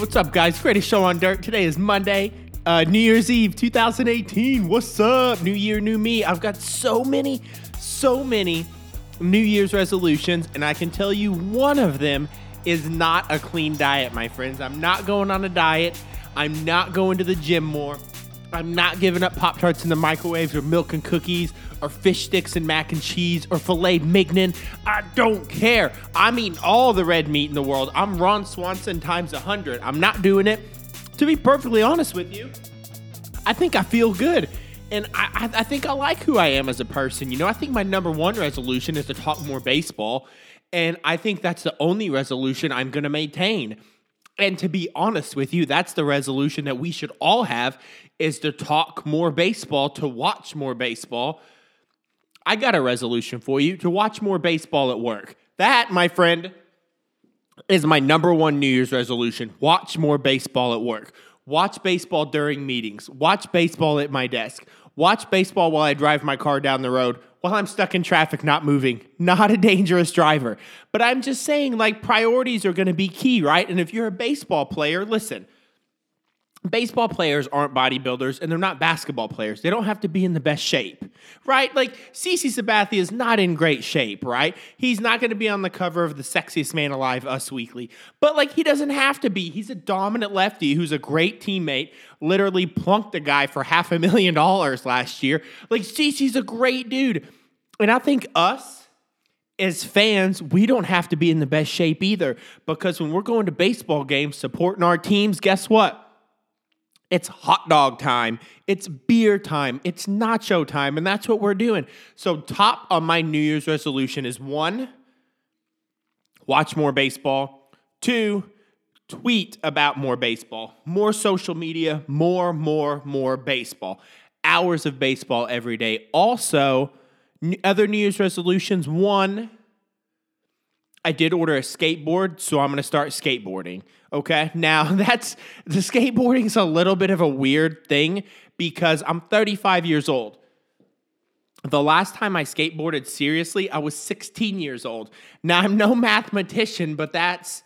What's up, guys? Greatest show on dirt. Today is Monday, uh, New Year's Eve, 2018. What's up? New year, new me. I've got so many, so many New Year's resolutions, and I can tell you one of them is not a clean diet, my friends. I'm not going on a diet. I'm not going to the gym more. I'm not giving up Pop Tarts in the microwaves or milk and cookies or fish sticks and mac and cheese or filet mignon. I don't care. I'm eating all the red meat in the world. I'm Ron Swanson times 100. I'm not doing it. To be perfectly honest with you, I think I feel good. And I, I, I think I like who I am as a person. You know, I think my number one resolution is to talk more baseball. And I think that's the only resolution I'm going to maintain. And to be honest with you, that's the resolution that we should all have is to talk more baseball, to watch more baseball. I got a resolution for you to watch more baseball at work. That, my friend, is my number one New Year's resolution. Watch more baseball at work. Watch baseball during meetings. Watch baseball at my desk. Watch baseball while I drive my car down the road while I'm stuck in traffic, not moving. Not a dangerous driver. But I'm just saying, like, priorities are going to be key, right? And if you're a baseball player, listen, baseball players aren't bodybuilders and they're not basketball players. They don't have to be in the best shape, right? Like CC Sabathia is not in great shape, right? He's not going to be on the cover of the sexiest man alive Us Weekly, but like he doesn't have to be. He's a dominant lefty who's a great teammate. Literally plunked a guy for half a million dollars last year. Like CC's a great dude, and I think us as fans, we don't have to be in the best shape either because when we're going to baseball games supporting our teams, guess what? It's hot dog time. It's beer time. It's nacho time. And that's what we're doing. So, top on my New Year's resolution is one, watch more baseball. Two, tweet about more baseball. More social media, more, more, more baseball. Hours of baseball every day. Also, other New Year's resolutions. One, I did order a skateboard, so I'm going to start skateboarding. Okay. Now, that's the skateboarding is a little bit of a weird thing because I'm 35 years old. The last time I skateboarded seriously, I was 16 years old. Now, I'm no mathematician, but that's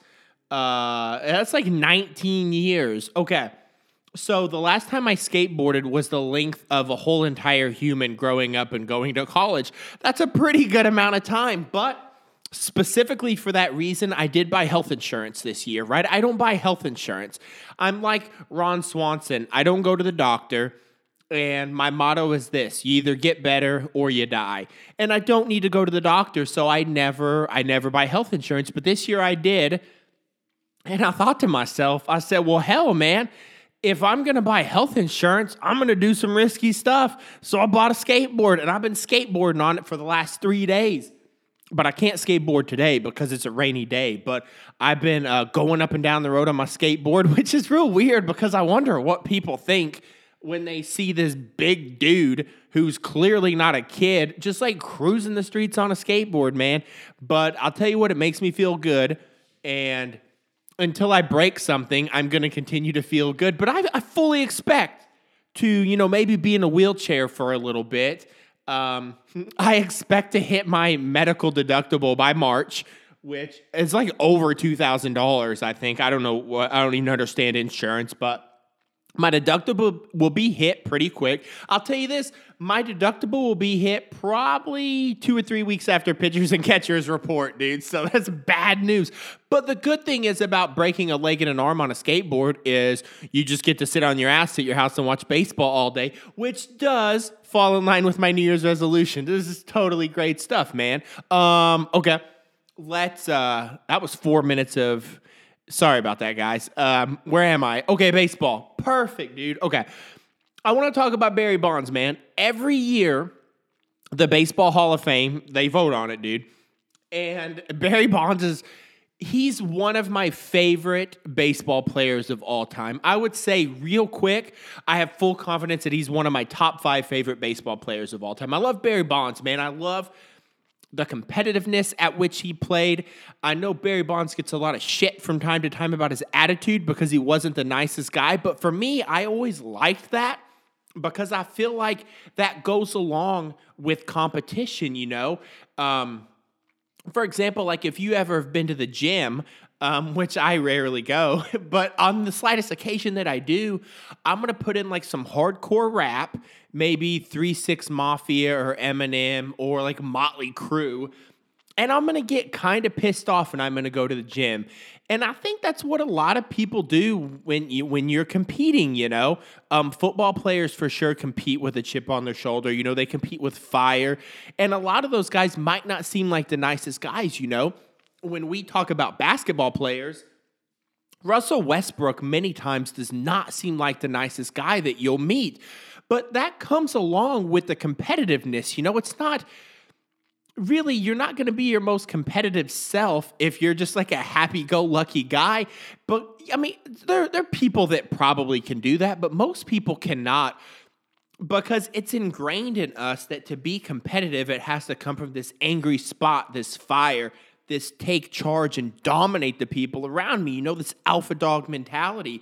uh that's like 19 years. Okay. So the last time I skateboarded was the length of a whole entire human growing up and going to college. That's a pretty good amount of time, but specifically for that reason, I did buy health insurance this year, right? I don't buy health insurance. I'm like Ron Swanson. I don't go to the doctor. And my motto is this you either get better or you die. And I don't need to go to the doctor, so I never I never buy health insurance. But this year I did. And I thought to myself, I said, well, hell, man, if I'm gonna buy health insurance, I'm gonna do some risky stuff. So I bought a skateboard and I've been skateboarding on it for the last three days but I can't skateboard today because it's a rainy day. But I've been uh, going up and down the road on my skateboard, which is real weird because I wonder what people think when they see this big dude who's clearly not a kid just like cruising the streets on a skateboard, man. But I'll tell you what, it makes me feel good. And until I break something, I'm going to continue to feel good. But I, I fully expect to, you know, maybe be in a wheelchair for a little bit um, I expect to hit my medical deductible by March, which is like over two thousand dollars. I think I don't know what I don't even understand insurance, but my deductible will be hit pretty quick. I'll tell you this my deductible will be hit probably two or three weeks after pitchers and catchers report, dude. So that's bad news. But the good thing is about breaking a leg and an arm on a skateboard is you just get to sit on your ass at your house and watch baseball all day, which does fall in line with my New Year's resolution. This is totally great stuff, man. Um, okay. Let's uh that was four minutes of sorry about that, guys. Um, where am I? Okay, baseball. Perfect, dude. Okay. I want to talk about Barry Bonds, man. Every year, the Baseball Hall of Fame, they vote on it, dude. And Barry Bonds is he's one of my favorite baseball players of all time. I would say, real quick, I have full confidence that he's one of my top five favorite baseball players of all time. I love Barry Bonds, man. I love the competitiveness at which he played. I know Barry Bonds gets a lot of shit from time to time about his attitude because he wasn't the nicest guy, but for me, I always liked that because I feel like that goes along with competition, you know? Um, for example, like if you ever have been to the gym, um, which I rarely go. But on the slightest occasion that I do, I'm gonna put in like some hardcore rap, maybe Three Six Mafia or Eminem or like Motley Crue, and I'm gonna get kind of pissed off, and I'm gonna go to the gym. And I think that's what a lot of people do when you when you're competing. You know, um, football players for sure compete with a chip on their shoulder. You know, they compete with fire, and a lot of those guys might not seem like the nicest guys. You know, when we talk about basketball players. Russell Westbrook many times does not seem like the nicest guy that you'll meet. But that comes along with the competitiveness. You know, it's not really you're not going to be your most competitive self if you're just like a happy-go-lucky guy but i mean there, there are people that probably can do that but most people cannot because it's ingrained in us that to be competitive it has to come from this angry spot this fire this take charge and dominate the people around me you know this alpha dog mentality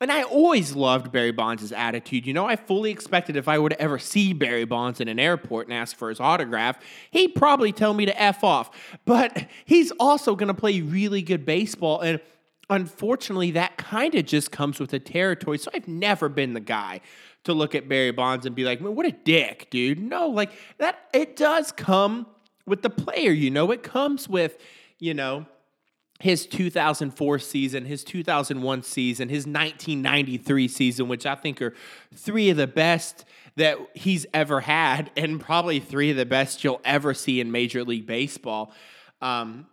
and I always loved Barry Bonds' attitude. You know, I fully expected if I would ever see Barry Bonds in an airport and ask for his autograph, he'd probably tell me to F off. But he's also going to play really good baseball. And unfortunately, that kind of just comes with the territory. So I've never been the guy to look at Barry Bonds and be like, man, what a dick, dude. No, like that, it does come with the player, you know, it comes with, you know, his 2004 season, his 2001 season, his 1993 season, which I think are three of the best that he's ever had, and probably three of the best you'll ever see in Major League Baseball. Um,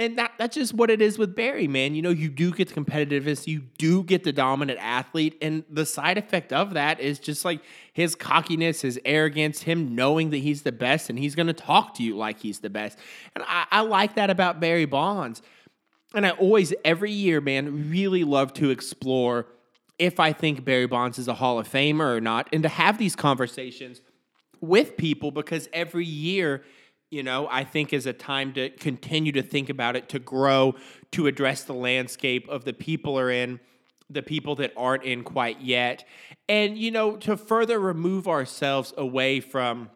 and that that's just what it is with Barry, man. You know, you do get the competitiveness, you do get the dominant athlete, and the side effect of that is just like his cockiness, his arrogance, him knowing that he's the best, and he's going to talk to you like he's the best. And I, I like that about Barry Bonds. And I always, every year, man, really love to explore if I think Barry Bonds is a Hall of Famer or not, and to have these conversations with people because every year, you know, I think is a time to continue to think about it, to grow, to address the landscape of the people are in, the people that aren't in quite yet, and, you know, to further remove ourselves away from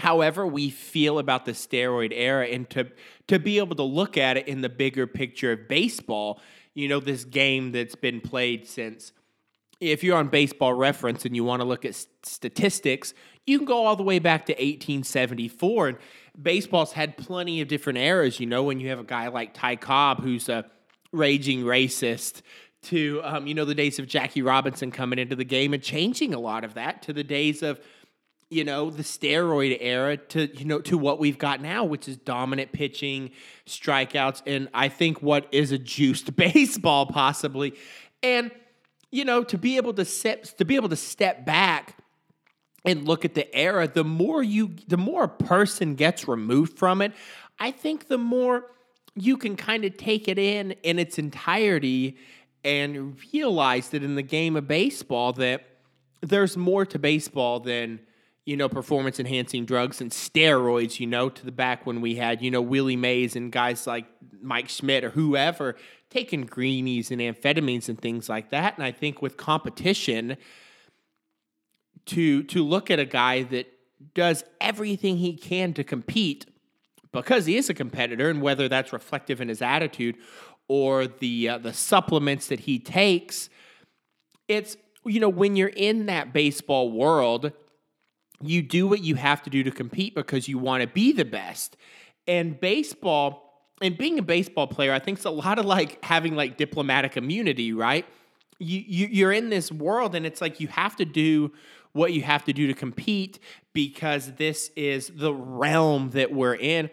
however we feel about the steroid era and to to be able to look at it in the bigger picture of baseball you know this game that's been played since if you're on baseball reference and you want to look at statistics you can go all the way back to 1874 and baseball's had plenty of different eras you know when you have a guy like ty cobb who's a raging racist to um, you know the days of jackie robinson coming into the game and changing a lot of that to the days of you know the steroid era to you know to what we've got now which is dominant pitching strikeouts and i think what is a juiced baseball possibly. And you know to be able to step to be able to step back and look at the era the more you the more a person gets removed from it i think the more you can kind of take it in in its entirety and realize that in the game of baseball that there's more to baseball than you know, performance enhancing drugs and steroids, you know, to the back when we had, you know, Willie Mays and guys like Mike Schmidt or whoever taking greenies and amphetamines and things like that. And I think with competition, to to look at a guy that does everything he can to compete because he is a competitor, and whether that's reflective in his attitude or the uh, the supplements that he takes, it's you know when you're in that baseball world you do what you have to do to compete because you want to be the best. And baseball, and being a baseball player, I think it's a lot of like having like diplomatic immunity, right? You, you you're in this world, and it's like you have to do what you have to do to compete because this is the realm that we're in.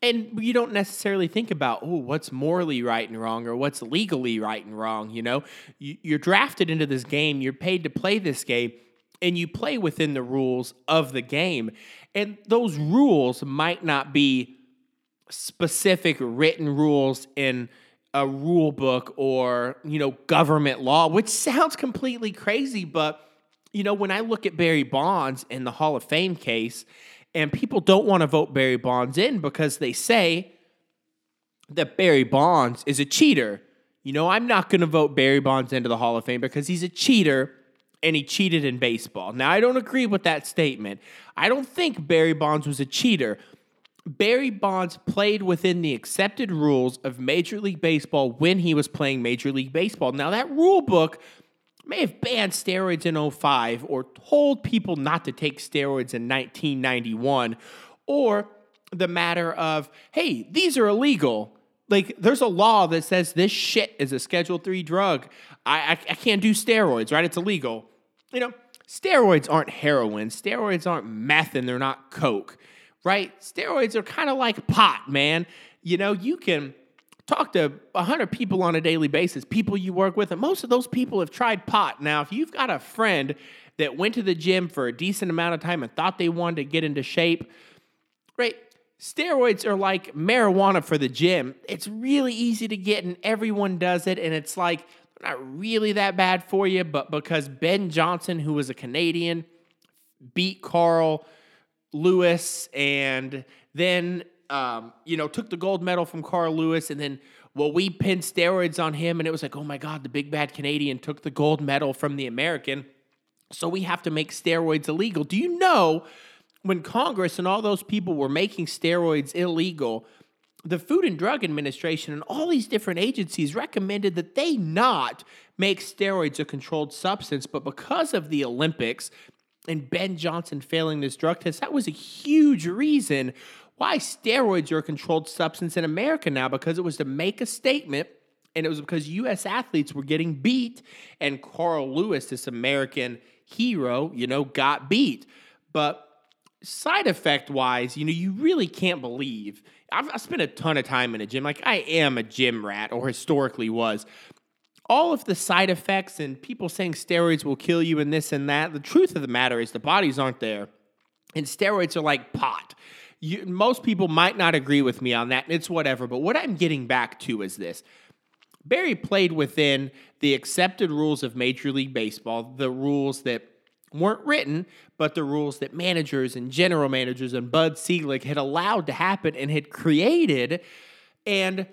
And you don't necessarily think about, oh, what's morally right and wrong or what's legally right and wrong. You know, you're drafted into this game, you're paid to play this game and you play within the rules of the game. And those rules might not be specific written rules in a rule book or, you know, government law, which sounds completely crazy, but you know, when I look at Barry Bonds in the Hall of Fame case, and people don't want to vote Barry Bonds in because they say that Barry Bonds is a cheater. You know, I'm not going to vote Barry Bonds into the Hall of Fame because he's a cheater and he cheated in baseball. Now, I don't agree with that statement. I don't think Barry Bonds was a cheater, Barry Bonds played within the accepted rules of Major League Baseball when he was playing Major League Baseball. Now, that rule book may have banned steroids in 05 or told people not to take steroids in 1991 or the matter of, hey, these are illegal. Like, there's a law that says this shit is a Schedule 3 drug. I, I, I can't do steroids, right? It's illegal. You know, steroids aren't heroin, steroids aren't meth, and they're not coke right? Steroids are kind of like pot, man. You know, you can talk to 100 people on a daily basis, people you work with, and most of those people have tried pot. Now, if you've got a friend that went to the gym for a decent amount of time and thought they wanted to get into shape, right? Steroids are like marijuana for the gym. It's really easy to get, and everyone does it. And it's like not really that bad for you, but because Ben Johnson, who was a Canadian, beat Carl Lewis and then um, you know took the gold medal from Carl Lewis and then well we pinned steroids on him and it was like oh my god the big bad Canadian took the gold medal from the American so we have to make steroids illegal. Do you know when Congress and all those people were making steroids illegal the Food and Drug Administration and all these different agencies recommended that they not make steroids a controlled substance, but because of the Olympics and Ben Johnson failing this drug test, that was a huge reason why steroids are a controlled substance in America now because it was to make a statement and it was because US athletes were getting beat and Carl Lewis this American hero, you know, got beat. But side effect wise, you know, you really can't believe. I've, I've spent a ton of time in a gym. Like I am a gym rat or historically was all of the side effects and people saying steroids will kill you and this and that. The truth of the matter is the bodies aren't there. And steroids are like pot. You, most people might not agree with me on that, and it's whatever. But what I'm getting back to is this Barry played within the accepted rules of Major League Baseball, the rules that weren't written, but the rules that managers and general managers and Bud Selig had allowed to happen and had created. And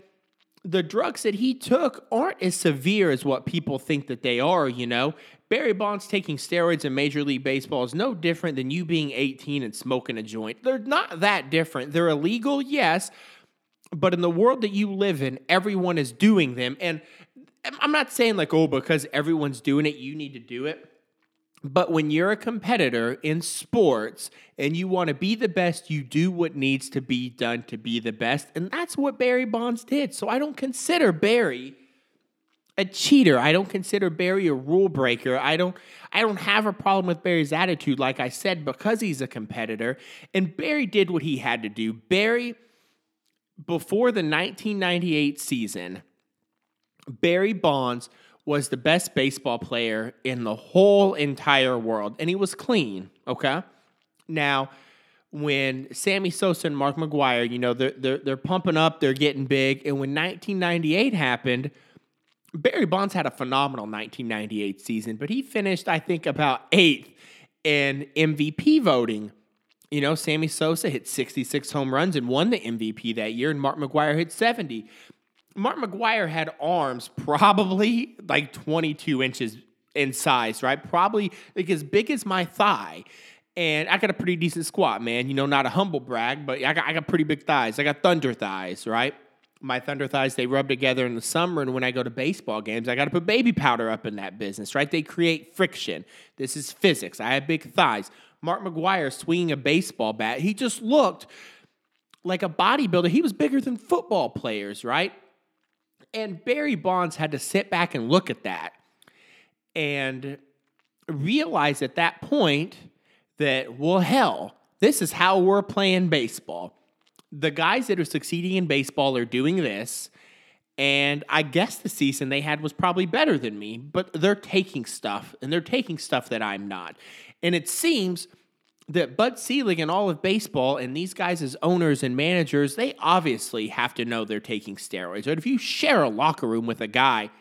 the drugs that he took aren't as severe as what people think that they are, you know. Barry Bonds taking steroids in Major League Baseball is no different than you being 18 and smoking a joint. They're not that different. They're illegal, yes, but in the world that you live in, everyone is doing them. And I'm not saying like, oh, because everyone's doing it, you need to do it. But when you're a competitor in sports and you want to be the best, you do what needs to be done to be the best. And that's what Barry Bonds did. So I don't consider Barry a cheater. I don't consider Barry a rule breaker. I don't I don't have a problem with Barry's attitude like I said because he's a competitor and Barry did what he had to do. Barry before the 1998 season, Barry Bonds was the best baseball player in the whole entire world, and he was clean. Okay, now when Sammy Sosa and Mark McGwire, you know, they're they're, they're pumping up, they're getting big, and when 1998 happened. Barry Bonds had a phenomenal 1998 season, but he finished, I think, about eighth in MVP voting. You know, Sammy Sosa hit 66 home runs and won the MVP that year, and Mark McGwire hit 70. Mark McGwire had arms probably like 22 inches in size, right? Probably like as big as my thigh. And I got a pretty decent squat, man. You know, not a humble brag, but I got, I got pretty big thighs. I got thunder thighs, right? My thunder thighs, they rub together in the summer. And when I go to baseball games, I got to put baby powder up in that business, right? They create friction. This is physics. I have big thighs. Mark McGwire swinging a baseball bat, he just looked like a bodybuilder. He was bigger than football players, right? And Barry Bonds had to sit back and look at that and realize at that point that, well, hell, this is how we're playing baseball. The guys that are succeeding in baseball are doing this. And I guess the season they had was probably better than me, but they're taking stuff and they're taking stuff that I'm not. And it seems that Bud Selig and all of baseball and these guys as owners and managers, they obviously have to know they're taking steroids. But if you share a locker room with a guy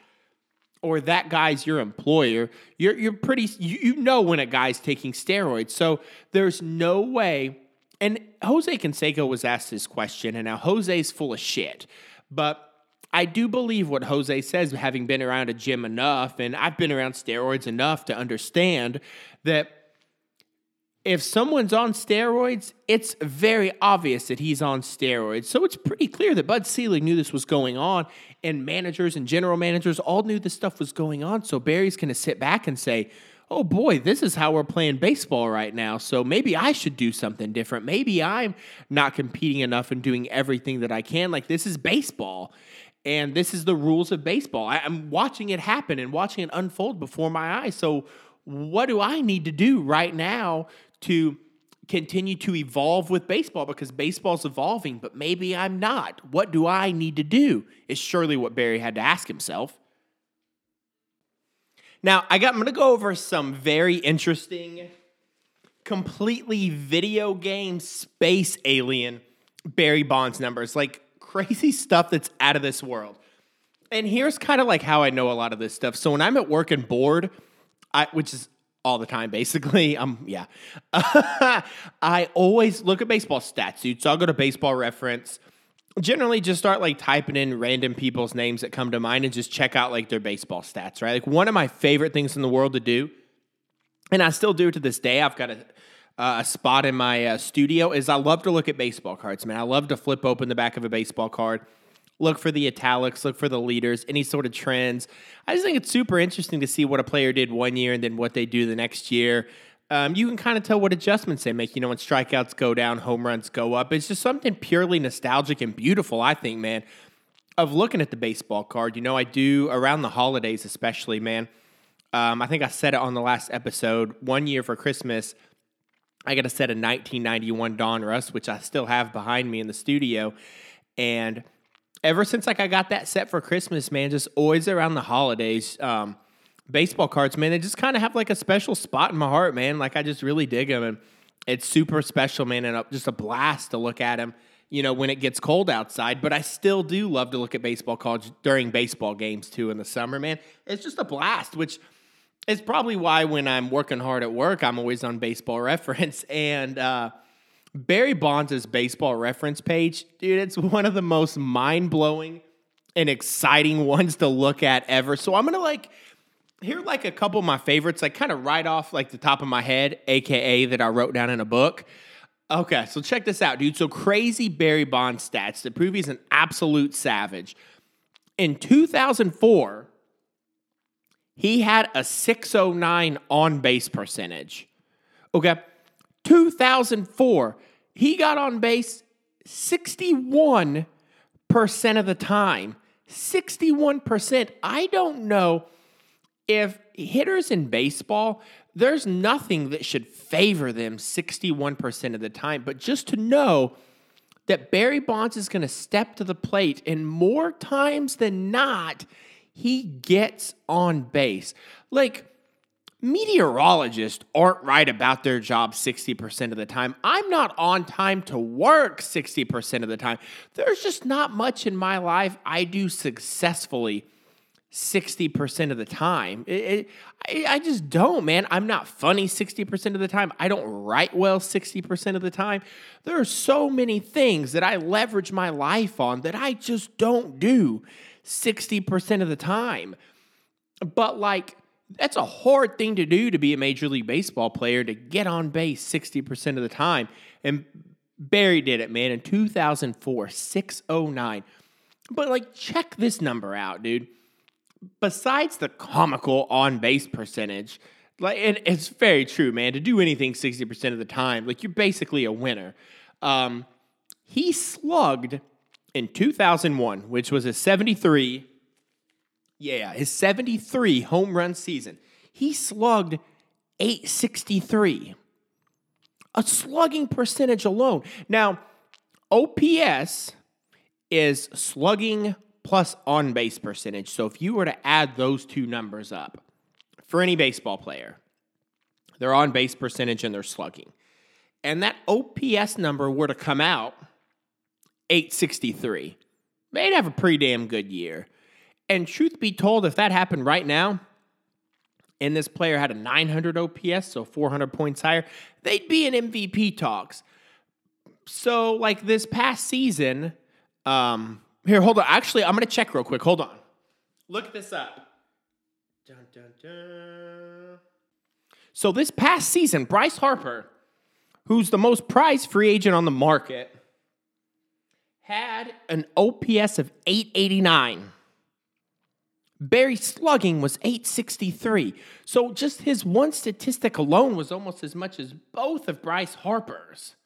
or that guy's your employer, you're you're pretty you, you know when a guy's taking steroids. So there's no way and Jose Canseco was asked this question, and now Jose's full of shit. But I do believe what Jose says, having been around a gym enough, and I've been around steroids enough to understand that if someone's on steroids, it's very obvious that he's on steroids. So it's pretty clear that Bud Selig knew this was going on, and managers and general managers all knew this stuff was going on. So Barry's going to sit back and say, oh boy, this is how we're playing baseball right now. So maybe I should do something different. Maybe I'm not competing enough and doing everything that I can. Like, this is baseball. And this is the rules of baseball. I, am watching it happen and watching it unfold before my eyes. So, what do I need to do right now to continue to evolve with baseball? Because baseball's evolving, but maybe I'm not. What do I need to do? Is surely what Barry had to ask himself. Now, I got, I'm going to go over some very interesting, completely video game space alien Barry Bonds numbers, like crazy stuff that's out of this world. And here's kind of like how I know a lot of this stuff. So when I'm at work and bored, I, which is all the time basically, um, yeah, I always look at baseball stats, dude. So I'll go to Baseball Reference generally just start like typing in random people's names that come to mind and just check out like their baseball stats, right? Like one of my favorite things in the world to do, and I still do it to this day. I've got a, uh, a spot in my uh, studio is I love to look at baseball cards, man. I love to flip open the back of a baseball card, look for the italics, look for the leaders, any sort of trends. I just think it's super interesting to see what a player did one year and then what they do the next year um, you can kind of tell what adjustments they make. You know, when strikeouts go down, home runs go up. It's just something purely nostalgic and beautiful, I think, man, of looking at the baseball card. You know, I do around the holidays, especially, man. Um, I think I said it on the last episode. One year for Christmas, I got a set of 1991 Donruss, which I still have behind me in the studio. And ever since like I got that set for Christmas, man, just always around the holidays, um, baseball cards, man, they just kind of have like a special spot in my heart, man. Like I just really dig them, and it's super special, man, and just a blast to look at them. You know, when it gets cold outside, but I still do love to look at baseball cards during baseball games too in the summer, man. It's just a blast, which is probably why when I'm working hard at work, I'm always on baseball reference. And uh, Barry Bonds' baseball reference page, dude, it's one of the most mind blowing and exciting ones to look at ever. So I'm gonna like here are like a couple of my favorites, like kind of right off like the top of my head, aka that I wrote down in a book. Okay, so check this out, dude. So crazy Barry Bonds stats that prove he's an absolute savage. In 2004, he had a 609 on base percentage. Okay, 2004, he got on base 61% of the time. 61%. I don't know if hitters in baseball, there's nothing that should favor them 61% of the time. But just to know that Barry Bonds is going to step to the plate, and more times than not, he gets on base. Like, meteorologists aren't right about their job 60% of the time. I'm not on time to work 60% of the time. There's just not much in my life I do successfully 60% of the time. It, it, I, I just don't, man. I'm not funny 60% of the time. I don't write well 60% of the time. There are so many things that I leverage my life on that I just don't do 60% of the time. But like, that's a hard thing to do to be a Major League Baseball player to get on base 60% of the time. And Barry did it, man, in 2004, 609. But like, check this number out, dude besides the comical on base percentage, like and it's very true, man. To do anything sixty percent of the time, like you're basically a winner. Um, he slugged in two thousand one, which was a seventy three. Yeah, his seventy three home run season. He slugged eight sixty three. A slugging percentage alone. Now, OPS is slugging plus on base percentage. So if you were to add those two numbers up for any baseball player, their on base percentage and their slugging, and that OPS number were to come out 863, they'd have a pretty damn good year. And truth be told, if that happened right now, and this player had a 900 OPS, so 400 points higher, they'd be in MVP talks. So, like this past season, um, here, hold on. Actually, I'm going to check real quick. Hold on. Look this up. Dun, dun, dun. So, this past season, Bryce Harper who's the most prized free agent on the market, had an OPS of 889. Barry slugging was 863. So just his one statistic alone was almost as much as both of Bryce Harper's.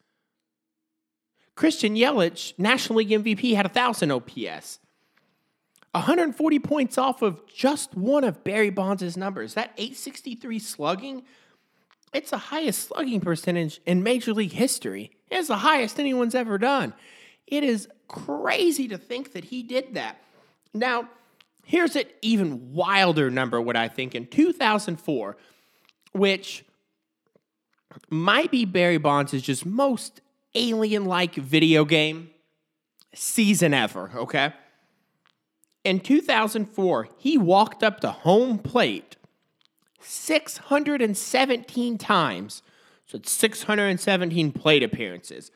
Christian Yelich, National League MVP, had 1,000 OPS. 140 points off of just one of Barry Bonds' numbers. That 863 slugging, it's the highest slugging percentage in Major League history. It's the highest anyone's ever done. It is crazy to think that he did that. Now, here's an even wilder number, what I think. In 2004, which might be Barry Bonds' just most alien like video game season ever, okay? In 2004, he walked up to home plate 617 times. So it's 617 plate appearances.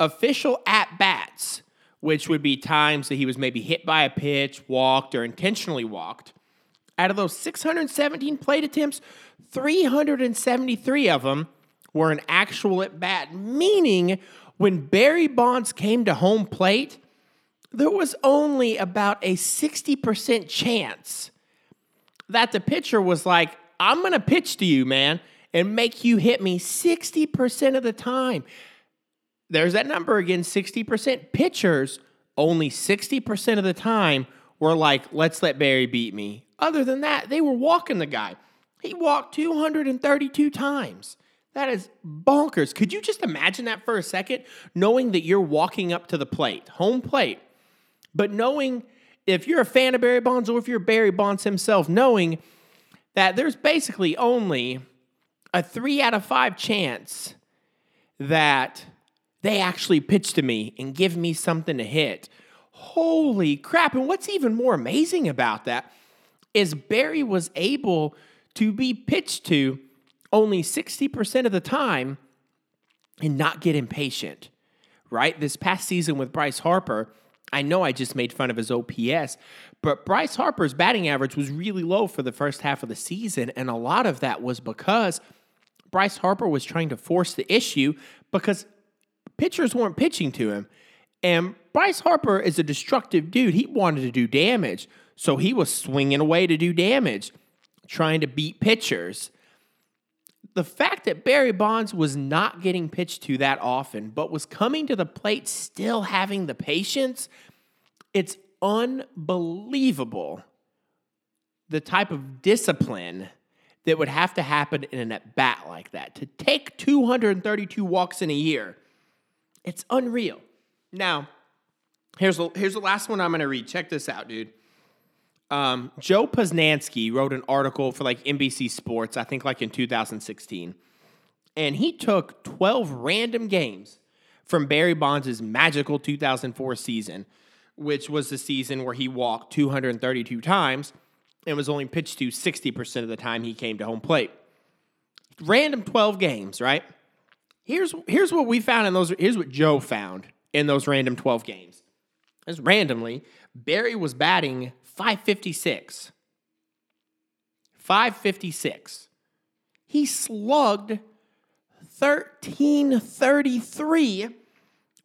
Official at bats, which would be times that he was maybe hit by a pitch, walked, or intentionally walked. Out of those 617 plate attempts, 373 of them were an actual at bat, meaning when Barry Bonds came to home plate, there was only about a 60% chance that the pitcher was like, I'm going to pitch to you, man, and make you hit me 60% of the time. There's that number again 60%. Pitchers, only 60% of the time, were like, let's let Barry beat me. Other than that, they were walking the guy. He walked 232 times. That is bonkers. Could you just imagine that for a second? Knowing that you're walking up to the plate, home plate, but knowing if you're a fan of Barry Bonds or if you're Barry Bonds himself, knowing that there's basically only a three out of five chance that they actually pitch to me and give me something to hit. Holy crap. And what's even more amazing about that is Barry was able to be pitched to only 60% of the time and not get impatient, right? This past season with Bryce Harper, I know I just made fun of his OPS, but Bryce Harper's batting average was really low for the first half of the season. And a lot of that was because Bryce Harper was trying to force the issue because pitchers weren't pitching to him. And Bryce Harper is a destructive dude. He wanted to do damage. So he was swinging away to do damage, trying to beat pitchers the fact that Barry Bonds was not getting pitched to that often, but was coming to the plate still having the patience, it's unbelievable the type of discipline that would have to happen in an at bat like that. To take 232 walks in a year, it's unreal. Now, here's the, here's the last one I'm going to read. Check this out, dude. Um, Joe Posnanski wrote an article for like NBC Sports, I think like in 2016. And he took 12 random games from Barry Bonds' magical 2004 season, which was the season where he walked 232 times and was only pitched to 60% of the time he came to home plate. Random 12 games, right? Here's here's what we found in those here's what Joe found in those random 12 games. As randomly, Barry was batting 556. 556. He slugged 1333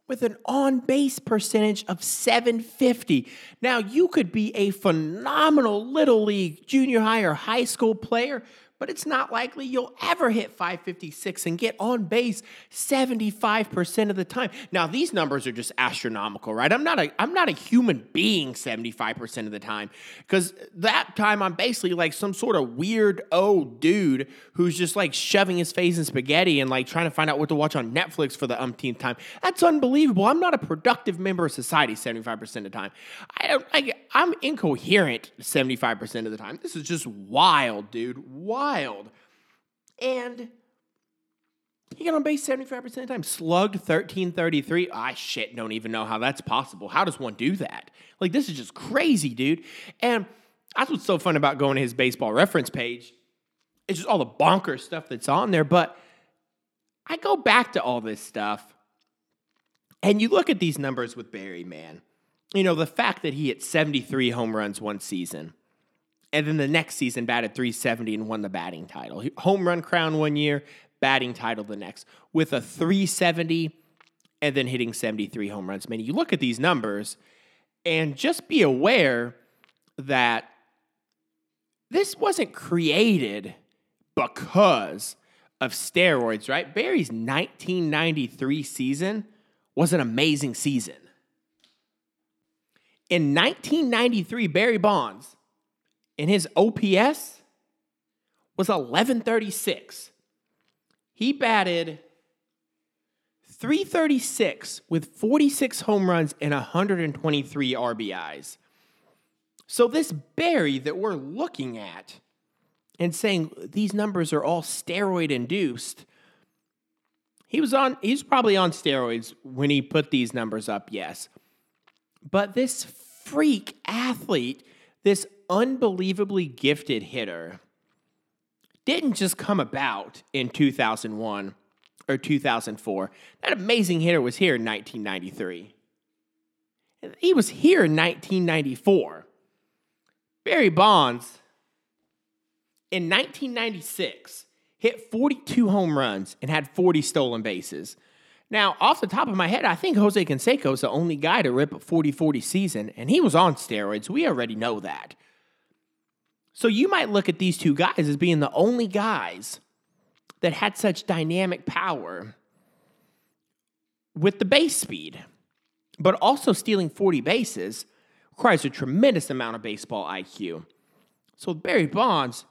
with an on base percentage of 750. Now, you could be a phenomenal little league, junior high, or high school player but it's not likely you'll ever hit 556 and get on base 75% of the time. Now, these numbers are just astronomical, right? I'm not a I'm not a human being 75% of the time cuz that time I'm basically like some sort of weird old dude who's just like shoving his face in spaghetti and like trying to find out what to watch on Netflix for the umpteenth time. That's unbelievable. I'm not a productive member of society 75% of the time. I I, I'm incoherent 75% of the time. This is just wild, dude. Wild wild. And he got on base 75% of the time, slugged 1333. I shit, don't even know how that's possible. How does one do that? Like, this is just crazy, dude. And that's what's so fun about going to his baseball reference page. It's just all the bonker stuff that's on there. But I go back to all this stuff, and you look at these numbers with Barry, man. You know, the fact that he hit 73 home runs one season and then the next season batted 370 and won the batting title. Home run crown one year, batting title the next with a 370 and then hitting 73 home runs. Man, you look at these numbers and just be aware that this wasn't created because of steroids, right? Barry's 1993 season was an amazing season. In 1993, Barry Bonds, in his OPS, was 1136. He batted 336 with 46 home runs and 123 RBIs. So, this Barry that we're looking at and saying these numbers are all steroid induced, he was on, he's probably on steroids when he put these numbers up, yes. But this freak athlete, this unbelievably gifted hitter, didn't just come about in 2001 or 2004. That amazing hitter was here in 1993. He was here in 1994. Barry Bonds in 1996 hit 42 home runs and had 40 stolen bases. Now, off the top of my head, I think Jose Canseco is the only guy to rip a 40 40 season, and he was on steroids. We already know that. So you might look at these two guys as being the only guys that had such dynamic power with the base speed, but also stealing 40 bases requires a tremendous amount of baseball IQ. So Barry Bonds,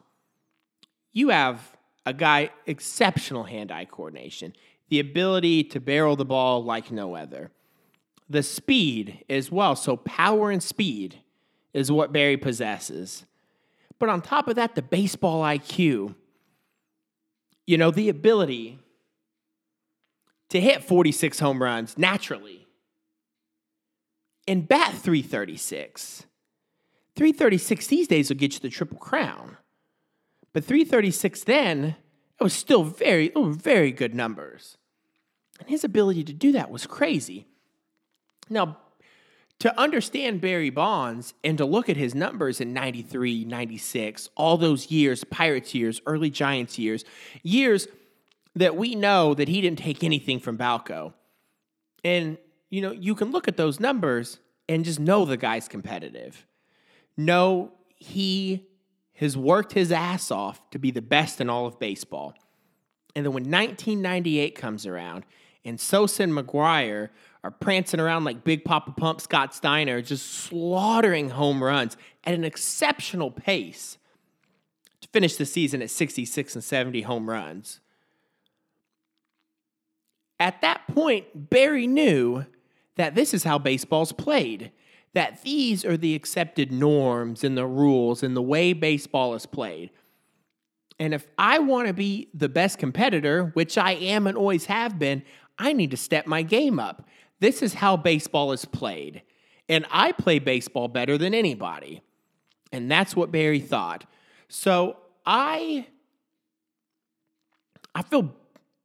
you have a guy exceptional hand-eye coordination, the ability to barrel the ball like no other. The speed as well, so power and speed is what Barry possesses. But on top of that, the baseball IQ, you know, the ability to hit 46 home runs naturally and bat 336. 336 these days will get you the Triple Crown. But 336 then, it was still very, very good numbers. And his ability to do that was crazy. Now, to understand Barry Bonds and to look at his numbers in 93, 96, all those years, Pirates years, early Giants years, years that we know that he didn't take anything from Balco. And, you know, you can look at those numbers and just know the guy's competitive. Know he has worked his ass off to be the best in all of baseball. And then when 1998 comes around and Sosa and McGwire are prancing around like Big Papa Pump Scott Steiner, just slaughtering home runs at an exceptional pace to finish the season at 66 and 70 home runs. At that point, Barry knew that this is how baseball's played, that these are the accepted norms and the rules and the way baseball is played. And if I want to be the best competitor, which I am and always have been, I need to step my game up. This is how baseball is played. And I play baseball better than anybody. And that's what Barry thought. So I I feel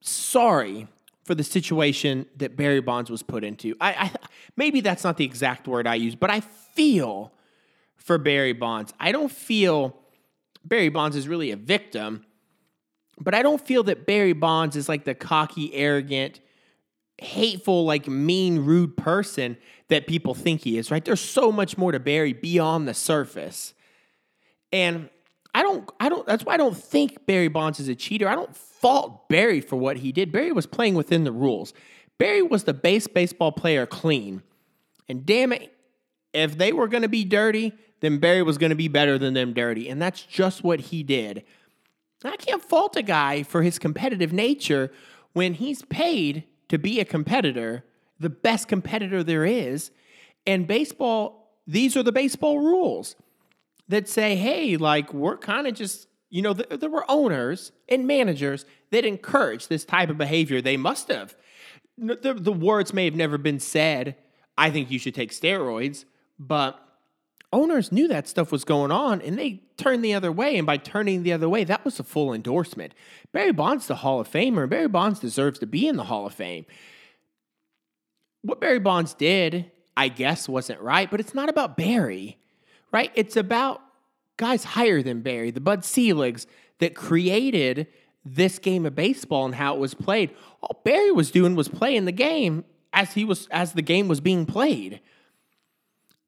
sorry for the situation that Barry Bonds was put into. I, I maybe that's not the exact word I use, but I feel for Barry Bonds. I don't feel Barry Bonds is really a victim, but I don't feel that Barry Bonds is like the cocky, arrogant, hateful, like mean, rude person that people think he is, right? There's so much more to Barry beyond the surface. And I don't, I don't, that's why I don't think Barry Bonds is a cheater. I don't fault Barry for what he did. Barry was playing within the rules. Barry was the base baseball player clean. And damn it, if they were going to be dirty, then Barry was going to be better than them dirty. And that's just what he did. I can't fault a guy for his competitive nature when he's paid to be a competitor, the best competitor there is. And baseball, these are the baseball rules that say, hey, like we're kind of just, you know, th- there were owners and managers that encouraged this type of behavior. They must have. The, the words may have never been said, I think you should take steroids, but owners knew that stuff was going on and they turned the other way. And by turning the other way, that was a full endorsement. Barry Bonds, the Hall of Famer, Barry Bonds deserves to be in the Hall of Fame. What Barry Bonds did, I guess, wasn't right, but it's not about Barry, right? It's about guys higher than Barry, the Bud Seligs that created this game of baseball and how it was played. All Barry was doing was playing the game as he was as the game was being played.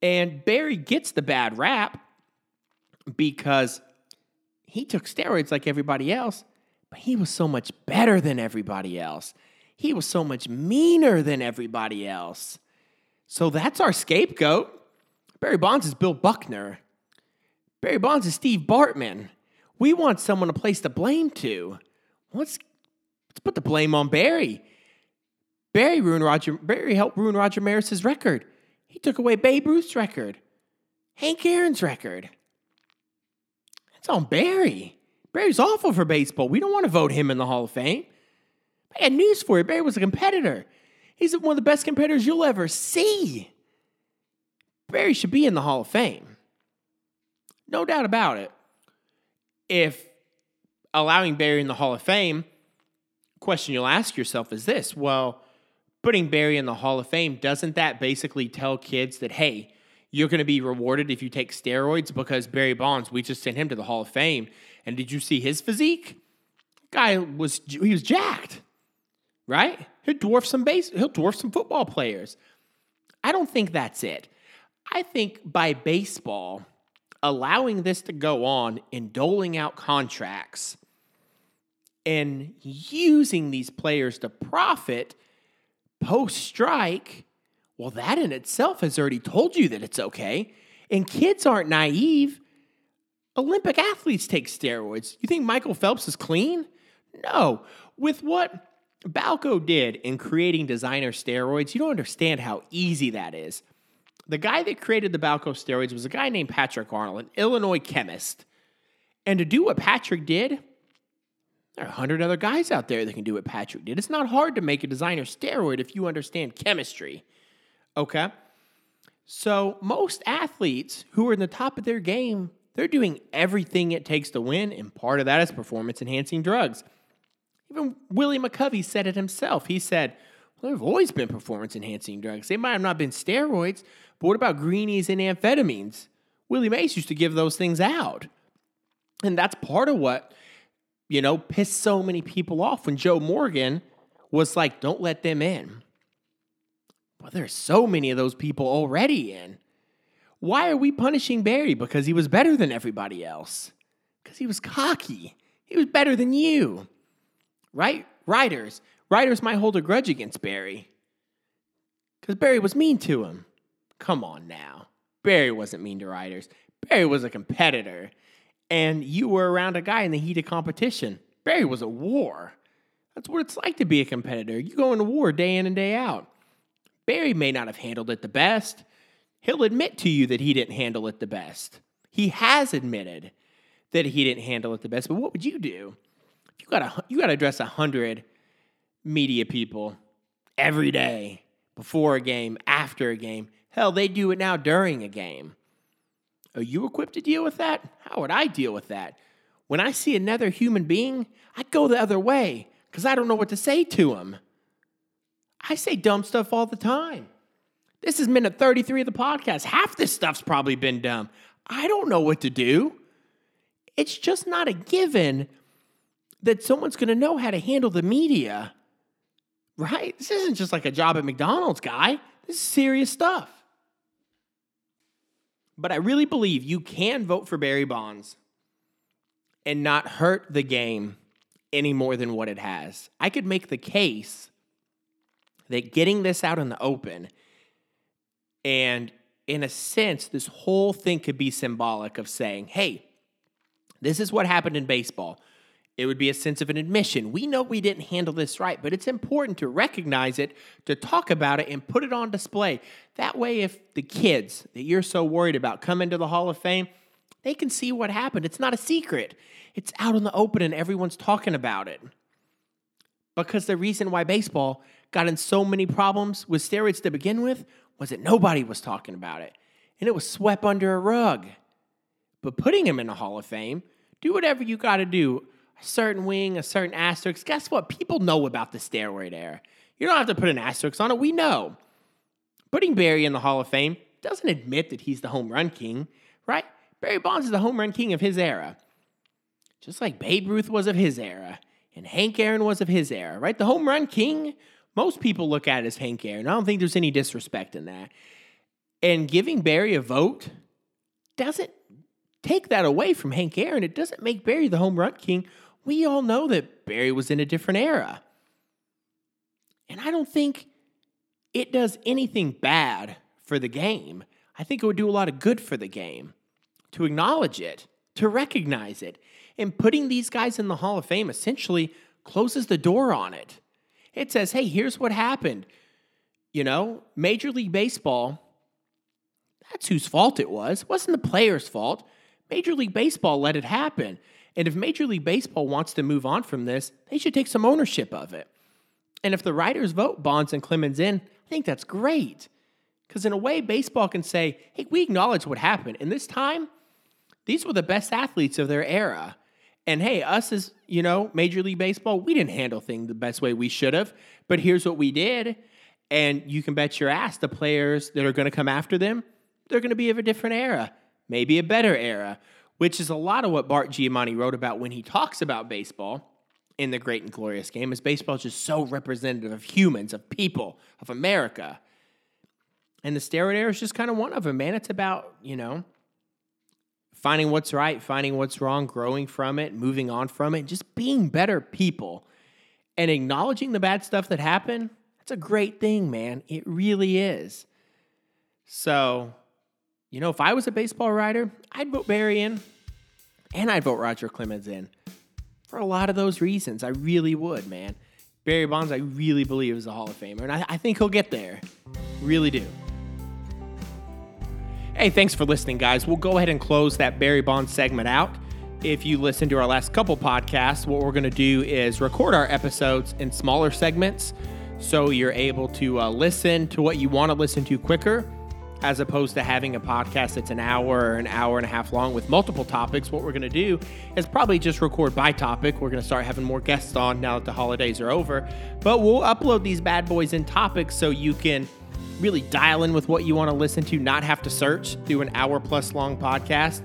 And Barry gets the bad rap because he took steroids like everybody else, but he was so much better than everybody else. He was so much meaner than everybody else. So that's our scapegoat. Barry Bonds is Bill Buckner. Barry Bonds is Steve Bartman. We want someone to place the blame to. Let's, let's put the blame on Barry. Barry ruined Roger. Barry helped ruin Roger Maris's record. He took away Babe Ruth's record, Hank Aaron's record. It's on Barry. Barry's awful for baseball. We don't want to vote him in the Hall of Fame. I had news for you. Barry was a competitor. He's one of the best competitors you'll ever see. Barry should be in the Hall of Fame. No doubt about it. If allowing Barry in the Hall of Fame, question you'll ask yourself is this well, putting Barry in the Hall of Fame, doesn't that basically tell kids that, hey, you're going to be rewarded if you take steroids because Barry Bonds, we just sent him to the Hall of Fame. And did you see his physique? Guy was he was jacked, right? He'll dwarf some base. He'll dwarf some football players. I don't think that's it. I think by baseball allowing this to go on and doling out contracts and using these players to profit post strike, well, that in itself has already told you that it's okay. And kids aren't naive. Olympic athletes take steroids. You think Michael Phelps is clean? No. With what Balco did in creating designer steroids, you don't understand how easy that is. The guy that created the Balco steroids was a guy named Patrick Arnold, an Illinois chemist. And to do what Patrick did, there are a hundred other guys out there that can do what Patrick did. It's not hard to make a designer steroid if you understand chemistry. Okay? So, most athletes who are in the top of their game, they're doing everything it takes to win, and part of that is performance enhancing drugs. Even Willie McCovey said it himself. He said, Well, there have always been performance enhancing drugs. They might have not been steroids, but what about greenies and amphetamines? Willie Mays used to give those things out. And that's part of what, you know, pissed so many people off when Joe Morgan was like, Don't let them in. Well, there's so many of those people already in. Why are we punishing Barry? Because he was better than everybody else. Because he was cocky. He was better than you. Right? Writers. Writers might hold a grudge against Barry. Because Barry was mean to him. Come on now. Barry wasn't mean to writers. Barry was a competitor. And you were around a guy in the heat of competition. Barry was a war. That's what it's like to be a competitor. You go into war day in and day out. Barry may not have handled it the best. He'll admit to you that he didn't handle it the best. He has admitted that he didn't handle it the best. But what would you do? You got a, you got to address a hundred media people every day before a game, after a game. Hell, they do it now during a game. Are you equipped to deal with that? How would I deal with that? When I see another human being, I go the other way because I don't know what to say to him. I say dumb stuff all the time. This is minute 33 of the podcast. Half this stuff's probably been dumb. I don't know what to do. It's just not a given that someone's going to know how to handle the media. Right? This isn't just like a job at McDonald's, guy. This is serious stuff. But I really believe you can vote for Barry Bonds and not hurt the game any more than what it has. I could make the case that getting this out in the open and in a sense, this whole thing could be symbolic of saying, hey, this is what happened in baseball. It would be a sense of an admission. We know we didn't handle this right, but it's important to recognize it, to talk about it, and put it on display. That way, if the kids that you're so worried about come into the Hall of Fame, they can see what happened. It's not a secret, it's out in the open, and everyone's talking about it. Because the reason why baseball got in so many problems with steroids to begin with was that nobody was talking about it. And it was swept under a rug. But putting him in the Hall of Fame, do whatever you got to do. A certain wing, a certain asterisk. Guess what? People know about the steroid era. You don't have to put an asterisk on it. We know. Putting Barry in the Hall of Fame doesn't admit that he's the home run king, right? Barry Bonds is the home run king of his era. Just like Babe Ruth was of his era and Hank Aaron was of his era, right? The home run king, most people look at as Hank Aaron. I don't think there's any disrespect in that. And giving Barry a vote doesn't take that away from Hank Aaron. It doesn't make Barry the home run king. We all know that Barry was in a different era. And I don't think it does anything bad for the game. I think it would do a lot of good for the game to acknowledge it, to recognize it. And putting these guys in the Hall of Fame essentially closes the door on it. It says, hey, here's what happened. You know, Major League Baseball, that's whose fault it was. It wasn't the player's fault. Major League Baseball let it happen. And if Major League Baseball wants to move on from this, they should take some ownership of it. And if the writers vote Bonds and Clemens in, I think that's great. Because in a way, baseball can say, hey, we acknowledge what happened. And this time, these were the best athletes of their era. And hey, us as, you know, Major League Baseball, we didn't handle things the best way we should have. But here's what we did. And you can bet your ass the players that are going to come after them, they're going to be of a different era, maybe a better era, which is a lot of what Bart Giamatti wrote about when he talks about baseball in the great and glorious game is baseball is just so representative of humans, of people, of America. And the steroid era is just kind of one of them, man. It's about, you know, finding what's right, finding what's wrong, growing from it, moving on from it, just being better people and acknowledging the bad stuff that happened. That's a great thing, man. It really is. So, you know, if I was a baseball writer, I'd vote Barry in and I'd vote Roger Clemens in for a lot of those reasons. I really would, man. Barry Bonds, I really believe is a Hall of Famer, and I, I think he'll get there. Really do. Hey, thanks for listening, guys. We'll go ahead and close that Barry Bonds segment out. If you listen to our last couple podcasts, what we're going to do is record our episodes in smaller segments so you're able to uh, listen to what you want to listen to quicker as opposed to having a podcast that's an hour or an hour and a half long with multiple topics, what we're going to do is probably just record by topic. We're going to start having more guests on now that the holidays are over. But we'll upload these bad boys in topics so you can really dial in with what you want to listen to, not have to search, do an hour plus long podcast.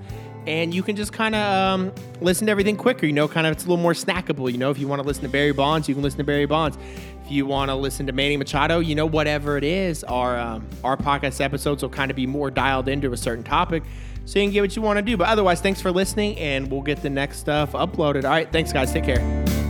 And you can just kind of um, listen to everything quicker. You know, kind of it's a little more snackable. You know, if you want to listen to Barry Bonds, you can listen to Barry Bonds. If you want to listen to Manny Machado, you know, whatever it is, our um, our podcast episodes will kind of be more dialed into a certain topic, so you can get what you want to do. But otherwise, thanks for listening, and we'll get the next stuff uploaded. All right, thanks, guys. Take care.